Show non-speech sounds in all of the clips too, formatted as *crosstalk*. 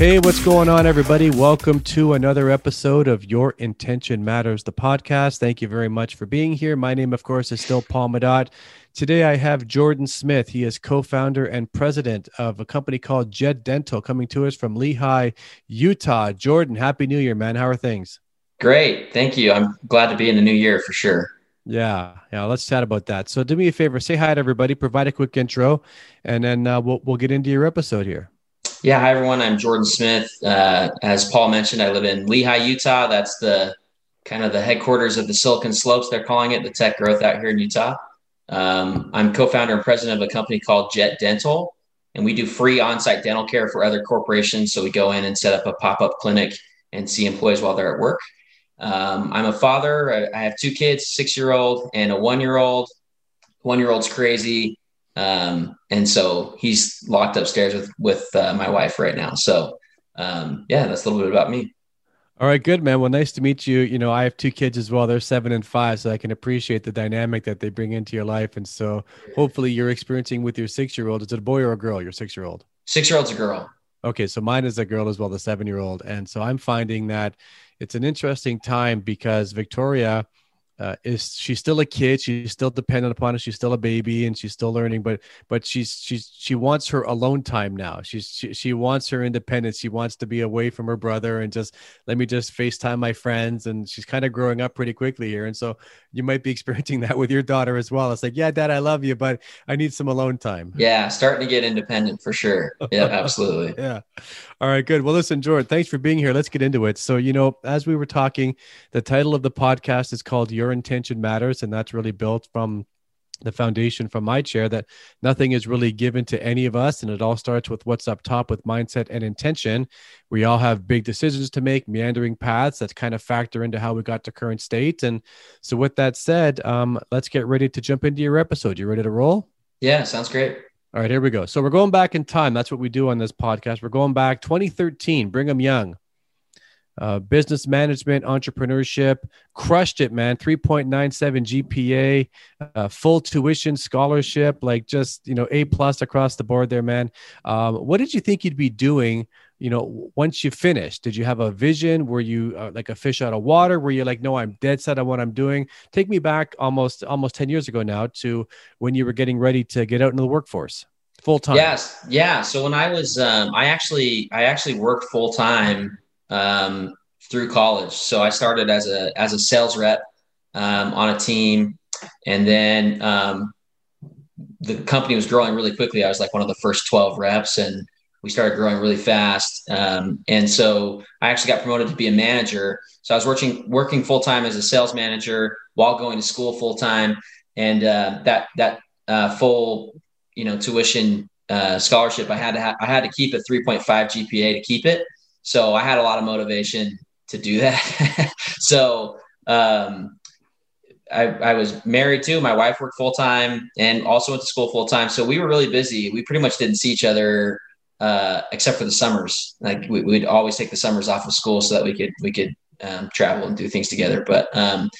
Hey, what's going on, everybody? Welcome to another episode of Your Intention Matters, the podcast. Thank you very much for being here. My name, of course, is still Paul Madot. Today, I have Jordan Smith. He is co founder and president of a company called Jet Dental, coming to us from Lehi, Utah. Jordan, Happy New Year, man. How are things? Great. Thank you. I'm glad to be in the new year for sure. Yeah, yeah. Let's chat about that. So, do me a favor, say hi to everybody, provide a quick intro, and then uh, we'll we'll get into your episode here. Yeah, hi everyone. I'm Jordan Smith. Uh, as Paul mentioned, I live in Lehi, Utah. That's the kind of the headquarters of the Silicon Slopes. They're calling it the tech growth out here in Utah. Um, I'm co-founder and president of a company called Jet Dental, and we do free on-site dental care for other corporations. So we go in and set up a pop-up clinic and see employees while they're at work. Um, I'm a father. I have two kids, six-year-old and a one-year-old. One-year-old's crazy. Um, and so he's locked upstairs with with uh, my wife right now. So um, yeah, that's a little bit about me. All right, good man. Well, nice to meet you. You know, I have two kids as well. They're seven and five, so I can appreciate the dynamic that they bring into your life. And so, hopefully, you're experiencing with your six year old. Is it a boy or a girl? Your six year old. Six year old's a girl. Okay, so mine is a girl as well, the seven year old. And so I'm finding that it's an interesting time because Victoria uh, is she's still a kid she's still dependent upon us she's still a baby and she's still learning but but she's she's she wants her alone time now. She's she, she wants her independence. She wants to be away from her brother and just let me just facetime my friends and she's kind of growing up pretty quickly here. And so you might be *laughs* experiencing that with your daughter as well. It's like yeah dad i love you but i need some alone time. Yeah starting to get independent for sure. *laughs* Yeah absolutely. Yeah all right good well listen jordan thanks for being here let's get into it so you know as we were talking the title of the podcast is called your intention matters. And that's really built from the foundation from my chair that nothing is really given to any of us. And it all starts with what's up top with mindset and intention. We all have big decisions to make, meandering paths that kind of factor into how we got to current state. And so, with that said, um, let's get ready to jump into your episode. You ready to roll? Yeah, sounds great. All right, here we go. So, we're going back in time. That's what we do on this podcast. We're going back 2013, Brigham Young uh, business management, entrepreneurship. Crushed it, man. 3.97 GPA, uh, full tuition scholarship, like just, you know, A plus across the board there, man. Um, what did you think you'd be doing? You know, once you finished, did you have a vision? Were you uh, like a fish out of water? Were you like, no, I'm dead set on what I'm doing? Take me back almost almost 10 years ago now to when you were getting ready to get out into the workforce full time. Yes. Yeah. So when I was, um, I actually, I actually worked full time um, through college. So I started as a as a sales rep um, on a team, and then um, the company was growing really quickly. I was like one of the first twelve reps, and we started growing really fast. Um, and so I actually got promoted to be a manager. So I was working working full time as a sales manager while going to school full time, and uh, that that uh, full you know tuition uh, scholarship I had to ha- I had to keep a 3.5 GPA to keep it. So I had a lot of motivation to do that. *laughs* so um, I, I, was married too. My wife worked full time and also went to school full time. So we were really busy. We pretty much didn't see each other uh, except for the summers. Like we, would always take the summers off of school so that we could we could um, travel and do things together. But um,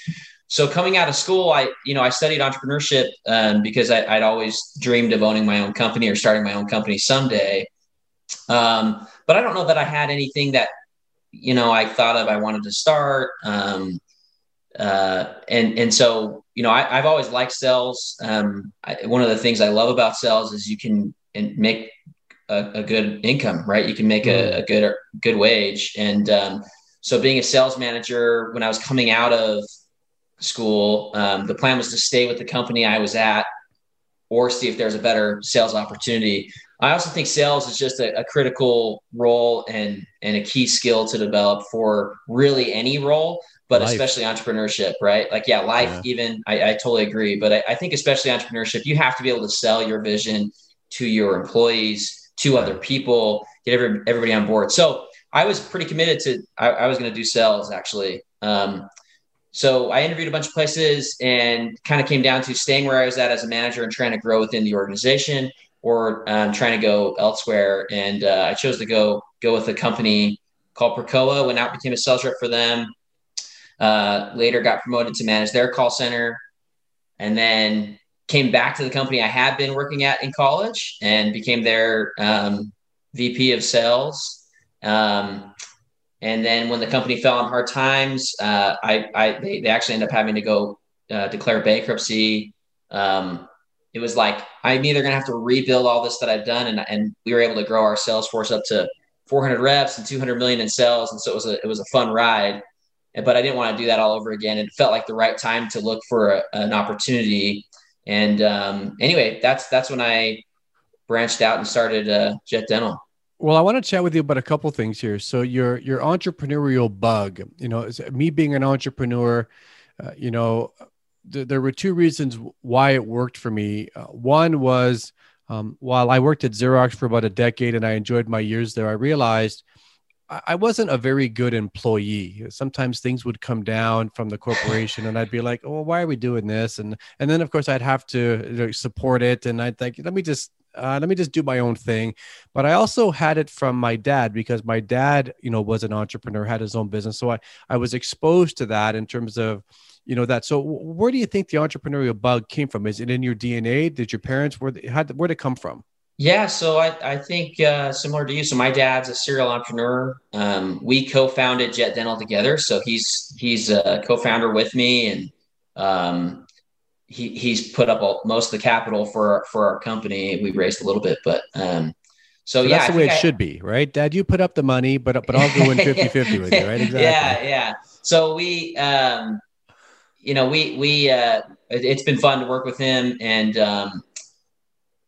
so coming out of school, I you know I studied entrepreneurship um, because I, would always dreamed of owning my own company or starting my own company someday. Um, but I don't know that I had anything that, you know, I thought of I wanted to start. Um, uh, and and so you know, I, have always liked sales. Um, I, one of the things I love about sales is you can make a, a good income, right? You can make a, mm. a good good wage. And um, so, being a sales manager when I was coming out of school, um, the plan was to stay with the company I was at or see if there's a better sales opportunity. I also think sales is just a, a, critical role and and a key skill to develop for really any role, but life. especially entrepreneurship, right? Like, yeah, life, yeah. even I, I, totally agree. But I, I, think especially entrepreneurship, you have to be able to sell your vision to your employees, to other people, get every, everybody on board. So I was pretty committed to I, I was going to do sales actually. Um, so I interviewed a bunch of places and kind of came down to staying where I was at as a manager and trying to grow within the organization or um, trying to go elsewhere. And uh, I chose to go go with a company called Precoa. Went out, became a sales rep for them. Uh, later, got promoted to manage their call center, and then came back to the company I had been working at in college and became their um, VP of sales. Um, and then when the company fell on hard times, uh, I, I they, they, actually ended up having to go uh, declare bankruptcy. Um, it was like I'm either going to have to rebuild all this that I've done, and and we were able to grow our sales force up to 400 reps and 200 million in sales, and so it was a it was a fun ride. But I didn't want to do that all over again. It felt like the right time to look for a, an opportunity. And um, anyway, that's that's when I branched out and started uh, Jet Dental. Well, I want to chat with you about a couple things here. So your your entrepreneurial bug, you know, me being an entrepreneur, uh, you know, th- there were two reasons why it worked for me. Uh, one was um, while I worked at Xerox for about a decade and I enjoyed my years there, I realized I, wasn't a very good employee. Sometimes things would come down from the corporation, and I'd be like, "Oh, why are we doing this?" and and then of course I'd have to support it, and I'd think, "Let me just uh, let me just do my own thing. But I also had it from my dad because my dad, you know, was an entrepreneur, had his own business. So I, I was exposed to that in terms of, you know, that. So where do you think the entrepreneurial bug came from? Is it in your DNA? Did your parents, where, how, where'd it come from? Yeah, so I, I think uh, similar to you. So my dad's a serial entrepreneur. Um, we co-founded Jet Dental together. So he's he's a co-founder with me, and um, he he's put up all, most of the capital for for our company. We raised a little bit, but um, so, so yeah, that's the way it I, should be, right? Dad, you put up the money, but but I'll go in *laughs* 50-50 with you, right? Exactly. Yeah, yeah. So we, um, you know, we we uh, it, has been fun to work with him, and um,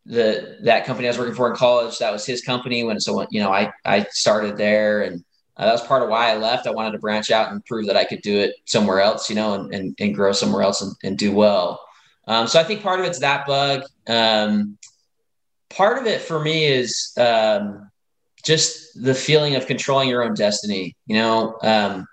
the that company I was working for in college, that was his company. When so you know, I I started there, and uh, that was part of why I left. I wanted to branch out and prove that I could do it somewhere else, you know, and and, and grow somewhere else and, and do well. Um, so I think part of it's that bug. Um, part of it for me is um, just the feeling of controlling your own destiny. You know, um,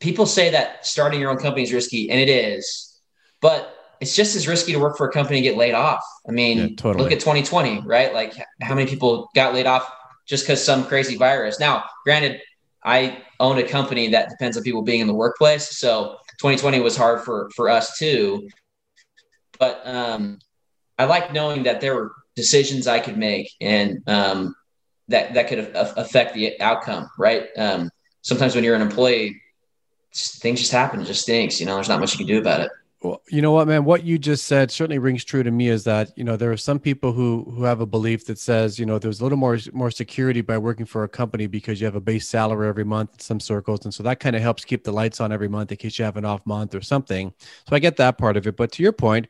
people say that starting your own company is risky, and it is, but it's just as risky to work for a company and get laid off. I mean, yeah, totally. look at 2020, right? Like how many people got laid off just because some crazy virus. Now, granted, I own a company that depends on people being in the workplace, so 2020 was hard for for us too. But um, I like knowing that there were decisions I could make and um, that that could affect the outcome. Right. Um, sometimes when you're an employee, things just happen. It just stinks. You know, there's not much you can do about it. Well, you know what, man? What you just said certainly rings true to me. Is that you know there are some people who who have a belief that says you know there's a little more more security by working for a company because you have a base salary every month in some circles, and so that kind of helps keep the lights on every month in case you have an off month or something. So I get that part of it. But to your point,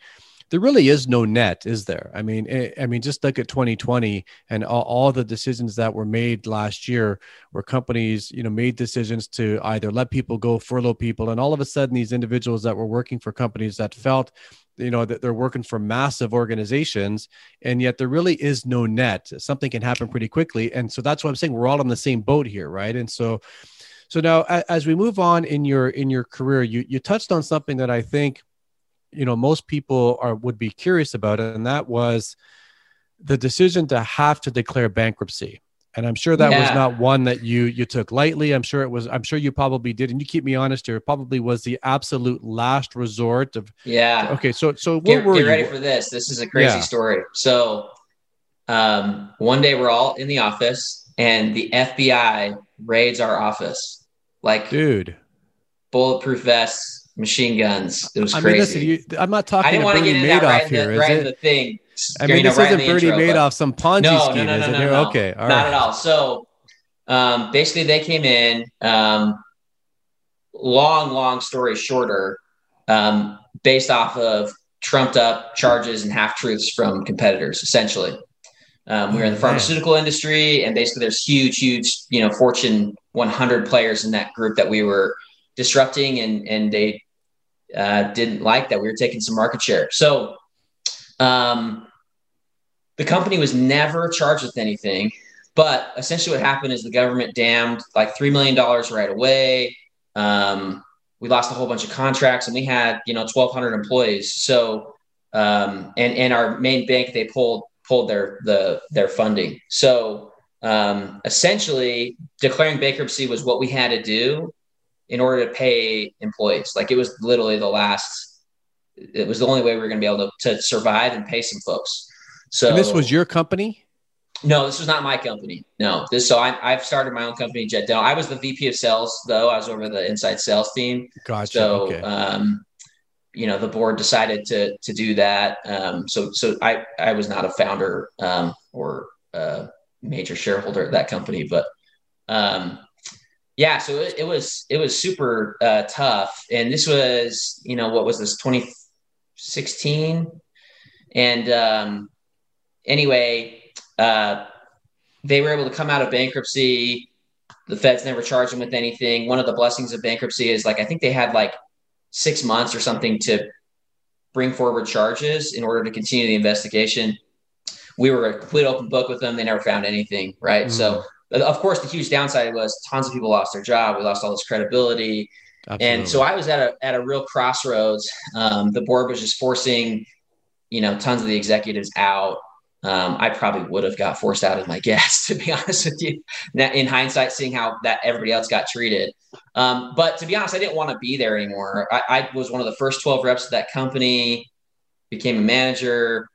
there really is no net, is there? I mean, it, eh, I mean, just look at 2020 and all, all, the decisions that were made last year, where companies, you know, made decisions to either let people go, furlough people, and all of a sudden, these individuals that were working for companies that felt you know that they're working for massive organizations and yet there really is no net something can happen pretty quickly and so that's what i'm saying we're all on the same boat here right and so so now as we move on in your in your career you you touched on something that i think you know most people are would be curious about it, and that was the decision to have to declare bankruptcy. And I'm sure that yeah. was not one that you you took lightly. I'm sure it was. I'm sure you probably did. And you keep me honest here. It probably was the absolute last resort of. Yeah. Okay. So so get, get ready for this. This is a crazy yeah. story. So, um, one day we're all in the office, and the FBI raids our office. Like, dude, bulletproof vests, machine guns. It was I crazy. Mean, listen, you, I'm not talking I didn't Bernie Madoff right here, the, right it? the thing. I mean, this isn't Bernie Madoff, some Ponzi no, scheme, no, no, no, no, no, Okay, all not right. at all. So um, basically, they came in. Um, long, long story shorter, um, based off of trumped up charges and half truths from competitors, essentially. Um, we are in the pharmaceutical industry, and basically, there's huge, huge, you know, Fortune 100 players in that group that we were disrupting, and and they uh, didn't like that we were taking some market share. So um, the company was never charged with anything. But essentially, what happened is the government damned like $3 million right away. Um, we lost a whole bunch of contracts and we had, you know, 1200 employees. So, um, and, and our main bank, they pulled, pulled their, the, their funding. So, um, essentially declaring bankruptcy was what we had to do in order to pay employees. Like it was literally the last, it was the only way we were going to be able to, to survive and pay some folks. So and this was your company? No, this was not my company. No, this. So I, I've started my own company, Jet Dental. I was the VP of sales, though. I was over the inside sales team. Gotcha. So, okay. um, you know, the board decided to to do that. Um, so, so I I was not a founder um, or a major shareholder at that company, but um, yeah. So it, it was it was super uh, tough, and this was you know what was this 2016, and um, anyway uh, they were able to come out of bankruptcy. The feds never charged them with anything. One of the blessings of bankruptcy is like I think they had like six months or something to bring forward charges in order to continue the investigation. We were a complete open book with them. They never found anything, right? Mm. So, of course, the huge downside was tons of people lost their job. We lost all this credibility. Absolutely. And so I was at a at a real crossroads. Um, the board was just forcing, you know, tons of the executives out um, I probably would have got forced out as my *laughs* guest, to be honest with you. In hindsight, seeing how that everybody else got treated, um, but to be honest, I didn't want to be there anymore. I, I, was one of the first twelve reps of that company, became a manager,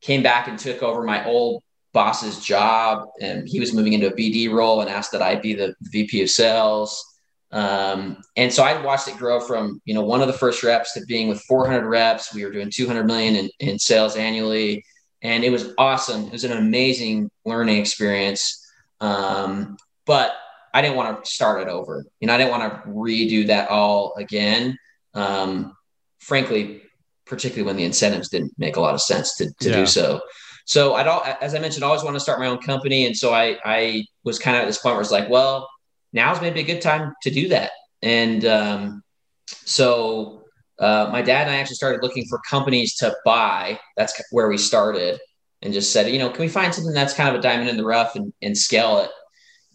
came back and took over my old boss's job, and he was moving into a BD role and asked that I be the VP of sales. Um, and so I watched it grow from you know one of the first reps to being with 400 reps. We were doing 200 million in, in sales annually and it was awesome. It was an amazing learning experience. Um, but I didn't want to start it over. You know, I didn't want to redo that all again. Um, frankly, particularly when the incentives didn't make a lot of sense to, to yeah. do so. So I'd all, as I mentioned, I always want to start my own company. And so I, I was kind of at this point where it's like, well, now's maybe a good time to do that. And um, so uh, my dad and I actually started looking for companies to buy. That's where we started and just said, you know, can we find something that's kind of a diamond in the rough and, and scale it?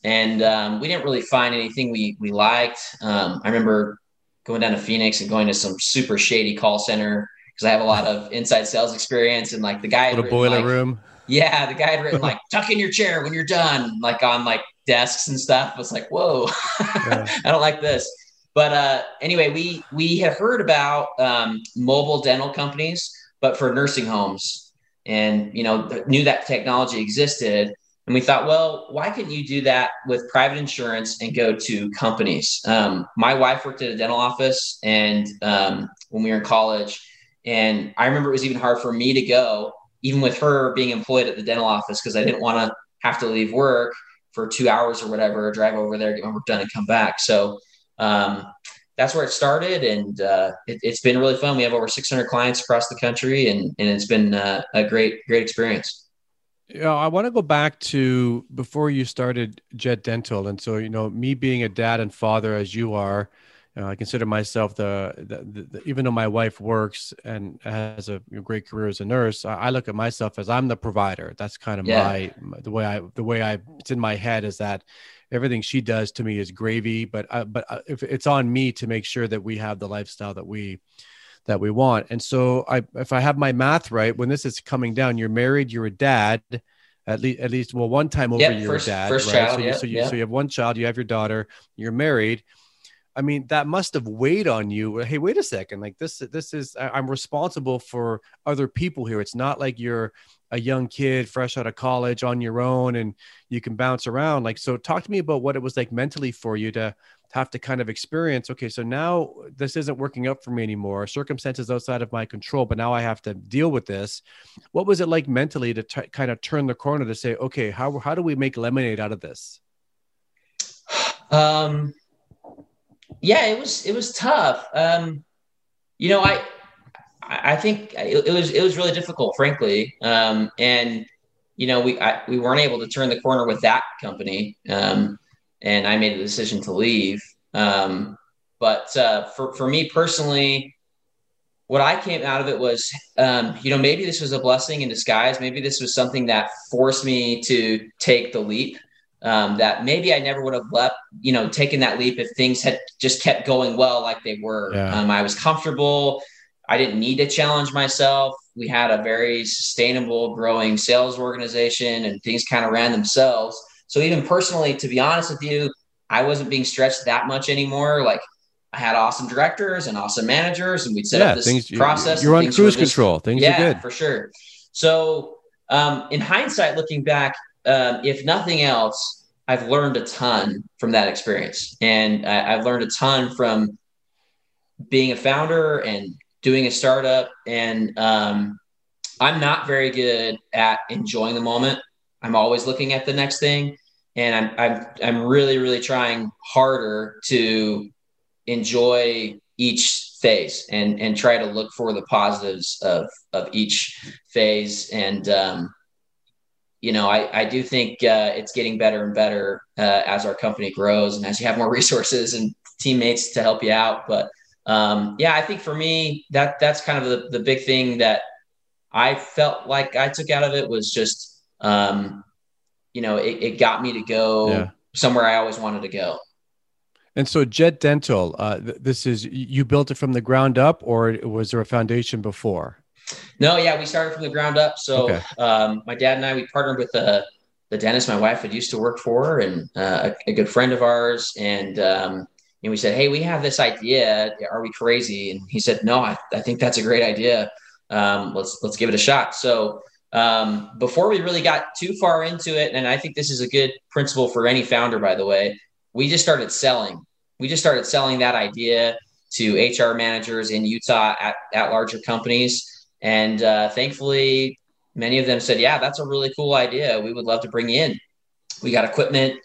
And um, we didn't really find anything we, we liked. Um, I remember going down to Phoenix and going to some super shady call center because I have a lot of inside sales experience. And like the guy, a boiler like, room. Yeah, the guy had written *laughs* like "tuck in your chair when you're done," like on like desks and stuff. I was like, "Whoa, *laughs* yeah. I don't like this." But uh, anyway, we we had heard about um, mobile dental companies, but for nursing homes, and you know knew that technology existed, and we thought, well, why couldn't you do that with private insurance and go to companies? Um, my wife worked at a dental office, and um, when we were in college, and I remember it was even hard for me to go, even with her being employed at the dental office, because I didn't want to have to leave work for two hours or whatever, drive over there, get my work done, and come back. So um, that's where it started, and uh, it, has been really fun. We have over 600 clients across the country, and and it's been uh, a great great experience. Yeah, I want to go back to before you started Jet Dental, and so you know, me being a dad and father as you are, uh, I consider myself the, the, the, even though my wife works and has a great career as a nurse, I, I look at myself as I'm the provider. That's kind of yeah. my the way I the way I it's in my head is that everything she does to me is gravy. But uh, but uh, if it's on me to make sure that we have the lifestyle that we that we want. And so I if I have my math right, when this is coming down, you're married, you're a dad. At least, at least, well, one time over yep, you're first, a dad, first right? Child, so, you, so you, yep. so you have one child, you have your daughter, you're married. I mean, that must have weighed on you. Hey, wait a second. Like this, this is I'm responsible for other people here. It's not like you're a young kid fresh out of college on your own and you can bounce around like so talk to me about what it was like mentally for you to have to kind of experience okay so now this isn't working out for me anymore circumstances outside of my control but now i have to deal with this what was it like mentally to t- kind of turn the corner to say okay how, how do we make lemonade out of this *sighs* um yeah it was it was tough um you know i I think it, was it was really difficult, frankly. Um, and you know, we I, we weren't able to turn the corner with that company, um, and I made a decision to leave. Um, but uh, for for me personally, what I came out of it was, um, you know, maybe this was a blessing in disguise. Maybe this was something that forced me to take the leap. Um, that maybe I never would have left, you know, taken that leap if things had just kept going well like they were. Yeah. Um, I was comfortable. I didn't need to challenge myself. We had a very sustainable, growing sales organization, and things kind of ran themselves. So even personally, to be honest with you, I wasn't being stretched that much anymore. Like I had awesome directors and awesome managers, and we'd set yeah, up this things, process. You're on cruise control. Things yeah, are good for sure. So, um, in hindsight, looking back, um, if nothing else, I've learned a ton from that experience, and I, I've learned a ton from being a founder and doing a startup. And um, I'm not very good at enjoying the moment. I'm always looking at the next thing, and I'm I'm I'm really really trying harder to enjoy each phase and and try to look for the positives of of each phase and um, you know I, I do think uh, it's getting better and better uh, as our company grows and as you have more *laughs* resources and teammates to help you out but um, yeah i think for me that that's kind of the, the big thing that i felt like i took out of it was just um, you know it, it got me to go yeah. somewhere i always wanted to go and so Jet Dental, uh, th- this is you built it from the ground up, or was there a foundation before? No, yeah, we started from the ground up. So okay. um, my dad and I we partnered with the the dentist my wife had used to work for, and uh, a, a, good friend of ours, and um, and we said, hey, we have this idea. Are we crazy? And he said, no, I, I think that's a great idea. Um, let's let's give it a shot. So um, before we really got too far into it, and I think this is a good principle for any founder, by the way, we just started selling we just started selling that idea to HR managers in Utah at, at larger companies. And uh, thankfully, many of them said, Yeah, that's a really cool idea. We would love to bring you in. We got equipment.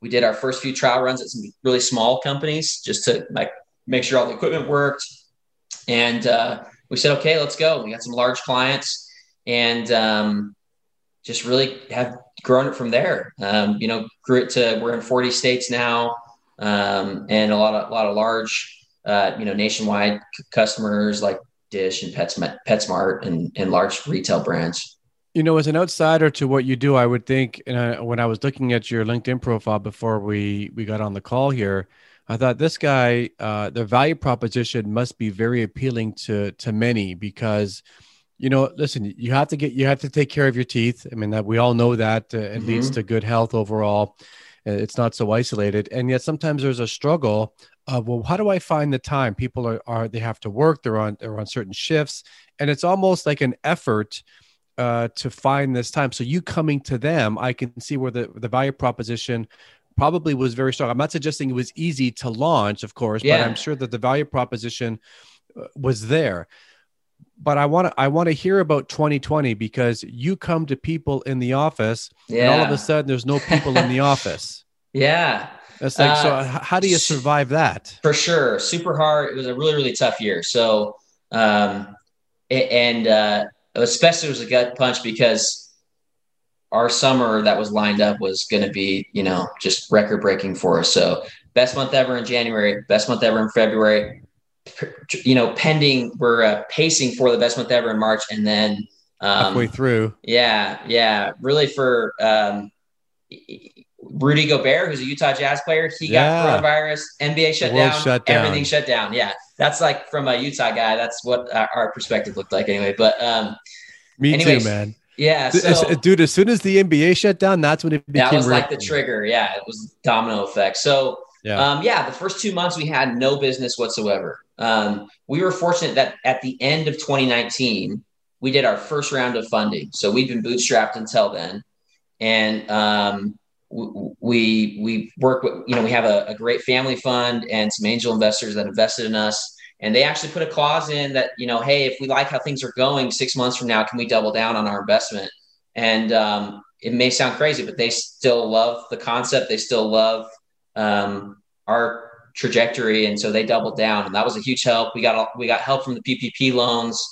We did our first few trial runs at some really small companies just to like make sure all the equipment worked. And uh, we said, Okay, let's go. We got some large clients and um, just really have grown it from there. Um, you know, grew it to we're in 40 states now um, and a lot of a lot of large, uh, you know, nationwide customers like Dish and PetSmart, PetSmart and, and large retail brands. You know, as an outsider to what you do, I would think and when I was looking at your LinkedIn profile before we we got on the call here, I thought this guy, uh, the value proposition must be very appealing to to many because, you know, listen, you have to get you have to take care of your teeth. I mean, that we all know that uh, it mm-hmm. leads to good health overall. Uh, it's not so isolated. And yet sometimes there's a struggle of well how do i find the time? People are, are they have to work they're on they're on certain shifts. And it's almost like an effort uh, to find this time. So you coming to them i can see where the, the value proposition probably was very strong. I'm not suggesting it was easy to launch of course yeah. but i'm sure that the value proposition uh, was there but I want to I want to hear about 2020 because you come to people in the office yeah. and all of a sudden there's no people in the *laughs* office. Yeah. It's like uh, so how do you survive that? For sure. Super hard. It was a really really tough year. So um and uh especially it was a gut punch because our summer that was lined up was going to be, you know, just record breaking for us. So best month ever in January, best month ever in February, you know, pending, we're uh, pacing for the best month ever in March, and then um, halfway through. Yeah, yeah, really for um, Rudy Gobert, who's a Utah Jazz player, he yeah. got coronavirus, NBA shut down, shut down, everything shut down. Yeah, that's like from a Utah guy. That's what our perspective looked like anyway. But um, me anyways, too, man. Yeah, so, dude. As soon as the NBA shut down, that's when it became. That was like the trigger. Yeah, it was domino effect. So yeah. Um, yeah, the first two months we had no business whatsoever. Um, we were fortunate that at the end of 2019, we did our first round of funding. So we've been bootstrapped until then. And um, we we work with you know we have a, a, great family fund and some angel investors that invested in us and they actually put a clause in that you know hey if we like how things are going six months from now can we double down on our investment and um, it may sound crazy but they still love the concept they still love um, our trajectory, and so they doubled down, and that was a huge help. We got we got help from the PPP loans,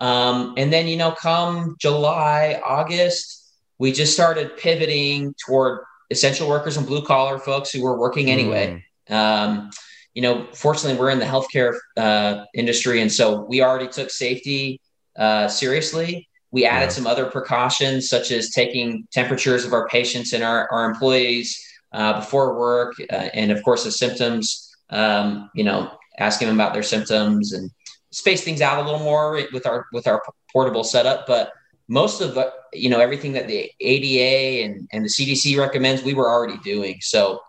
um, and then you know, come July, August, we just started pivoting toward essential workers and blue collar folks who were working anyway. Mm. Um, you know, fortunately, we're in the healthcare uh, industry, and so we already took safety uh, seriously. We added yeah. some other precautions, such as taking temperatures of our patients and our, our employees uh, before work, uh, and of course the symptoms. Um, you know, asking them about their symptoms and space things out a little more with our with our portable setup. But most of the, you know everything that the ADA and, and the CDC recommends, we were already doing. So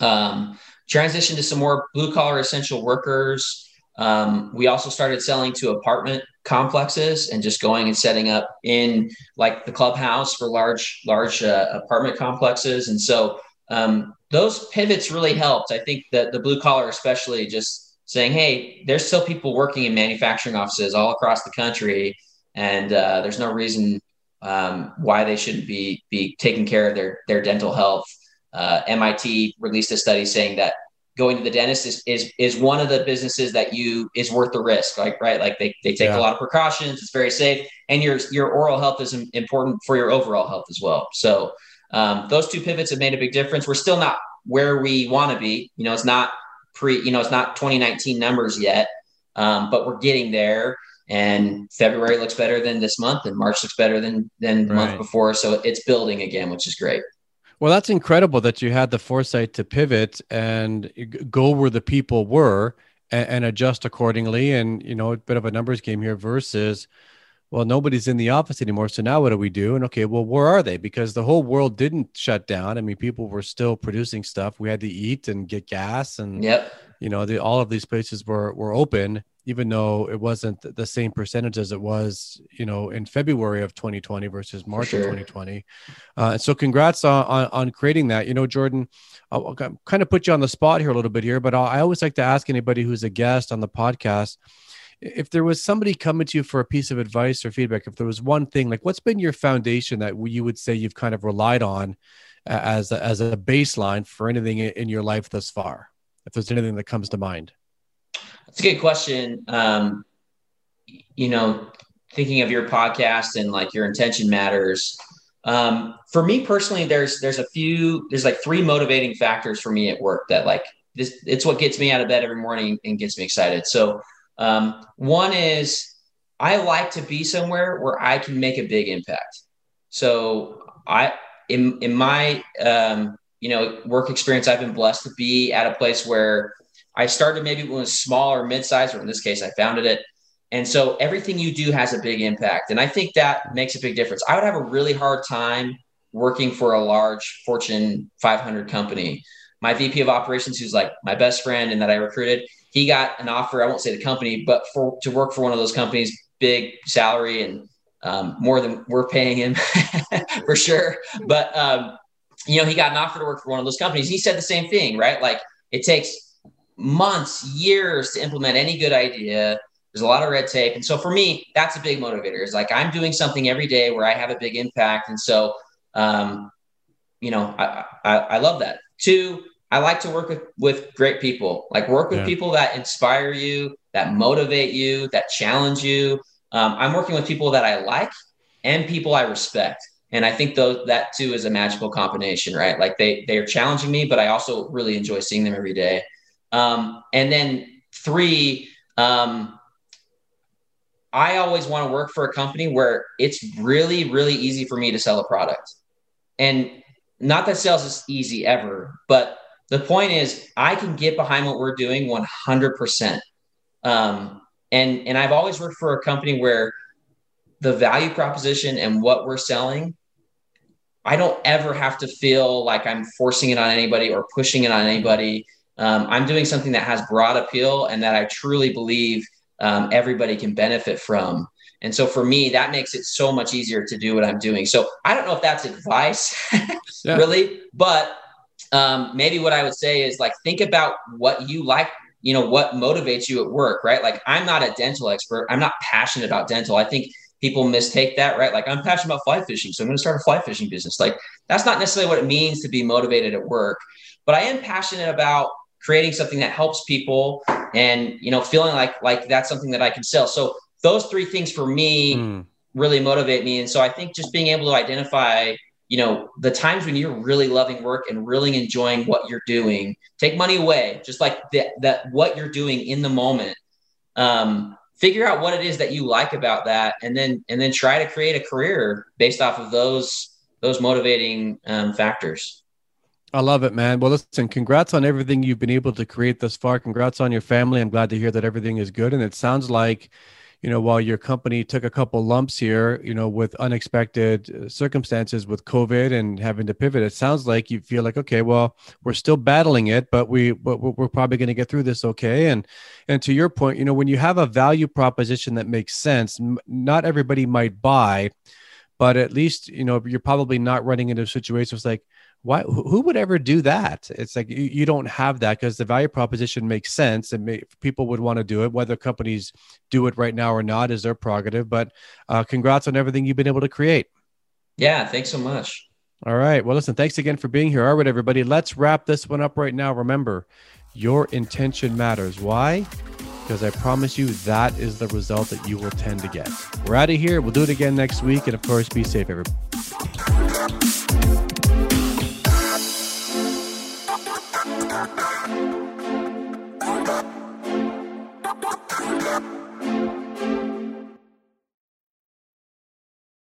um, transition to some more blue collar essential workers. Um, we also started selling to apartment complexes and just going and setting up in like the clubhouse for large large uh, apartment complexes. And so um, those pivots really helped. I think that the blue collar, especially, just saying, "Hey, there's still people working in manufacturing offices all across the country, and uh, there's no reason um, why they shouldn't be be taking care of their their dental health." Uh, MIT released a study saying that going to the dentist is, is is one of the businesses that you is worth the risk like right like they, they take yeah. a lot of precautions it's very safe and your your oral health is important for your overall health as well so um, those two pivots have made a big difference. We're still not where we want to be. You know, it's not pre, you know, it's not 2019 numbers yet, um, but we're getting there. And February looks better than this month, and March looks better than than the right. month before. So it's building again, which is great. Well, that's incredible that you had the foresight to pivot and go where the people were and, and adjust accordingly. And you know, a bit of a numbers game here versus well, nobody's in the office anymore. So now what do we do? And okay, well, where are they? Because the whole world didn't shut down. I mean, people were still producing stuff. We had to eat and get gas, and yep. you know, the, all of these places were were open, even though it wasn't the same percentage as it was, you know, in February of 2020 versus March sure. of 2020. Uh, and so, congrats on, on, on creating that. You know, Jordan, I'll, I'll kind of put you on the spot here a little bit here, but I always like to ask anybody who's a guest on the podcast if there was somebody coming to you for a piece of advice or feedback, if there was one thing, like what's been your foundation that you would say you've kind of relied on as a, as a baseline for anything in your life thus far? If there's anything that comes to mind. That's a good question. Um, you know, thinking of your podcast and like your intention matters. Um, for me personally, there's there's a few there's like three motivating factors for me at work that like this it's what gets me out of bed every morning and gets me excited. So um, one is I like to be somewhere where I can make a big impact. So I, in in my um, you know work experience, I've been blessed to be at a place where I started maybe when it was small or mid-sized, or in this case, I founded it. And so everything you do has a big impact. And I think that makes a big difference. I would have a really hard time working for a large Fortune 500 company. My VP of operations, who's like my best friend and that I recruited, he got an offer. I won't say the company, but for to work for one of those companies, big salary and um, more than we're paying him *laughs* for sure. But um, you know, he got an offer to work for one of those companies. He said the same thing, right? Like it takes months, years to implement any good idea. There's a lot of red tape, and so for me, that's a big motivator. Is like I'm doing something every day where I have a big impact, and so um, you know, I, I, I love that. Two, I like to work with, with great people, like work with yeah. people that inspire you, that motivate you, that challenge you. Um, I'm working with people that I like and people I respect. And I think those that too is a magical combination, right? Like they they are challenging me, but I also really enjoy seeing them every day. Um, and then three, um, I always want to work for a company where it's really, really easy for me to sell a product. And not that sales is easy ever, but the point is I can get behind what we're doing 100%. Um, and, and I've always worked for a company where the value proposition and what we're selling, I don't ever have to feel like I'm forcing it on anybody or pushing it on anybody. Um, I'm doing something that has broad appeal and that I truly believe um, everybody can benefit from. And so for me, that makes it so much easier to do what I'm doing. So I don't know if that's advice, *laughs* yeah. really, but um, maybe what I would say is like think about what you like, you know, what motivates you at work, right? Like I'm not a dental expert. I'm not passionate about dental. I think people mistake that, right? Like I'm passionate about fly fishing, so I'm going to start a fly fishing business. Like that's not necessarily what it means to be motivated at work, but I am passionate about creating something that helps people and you know feeling like like that's something that I can sell. So those three things for me mm. really motivate me, and so I think just being able to identify you know, the times when you're really loving work and really enjoying what you're doing, take money away, just like that, that what you're doing in the moment. Um, figure out what it is that you like about that and then and then try to create a career based off of those those motivating um, factors I love it, man. Well, listen, congrats on everything you've been able to create thus far. Congrats on your family. I'm glad to hear that everything is good. And it sounds like, you know, while your company took a couple lumps here, you know, with unexpected uh, circumstances with COVID and having to pivot, it sounds like you feel like, okay, well, we're still battling it, but we, but we're probably going to get through this okay. And, and to your point, you know, when you have a value proposition that makes sense, not everybody might buy, but at least, you know, you're probably not running into situations like, why who would ever do that it's like you, you don't have that because the value proposition makes sense and may, people would want to do it whether companies do it right now or not is their prerogative but uh, congrats on everything you've been able to create yeah thanks so much all right well listen thanks again for being here all right everybody let's wrap this one up right now remember your intention matters why because I promise you that is the result that you will tend to get. We're out of here. We'll do it again next week. And of course, be safe, everybody.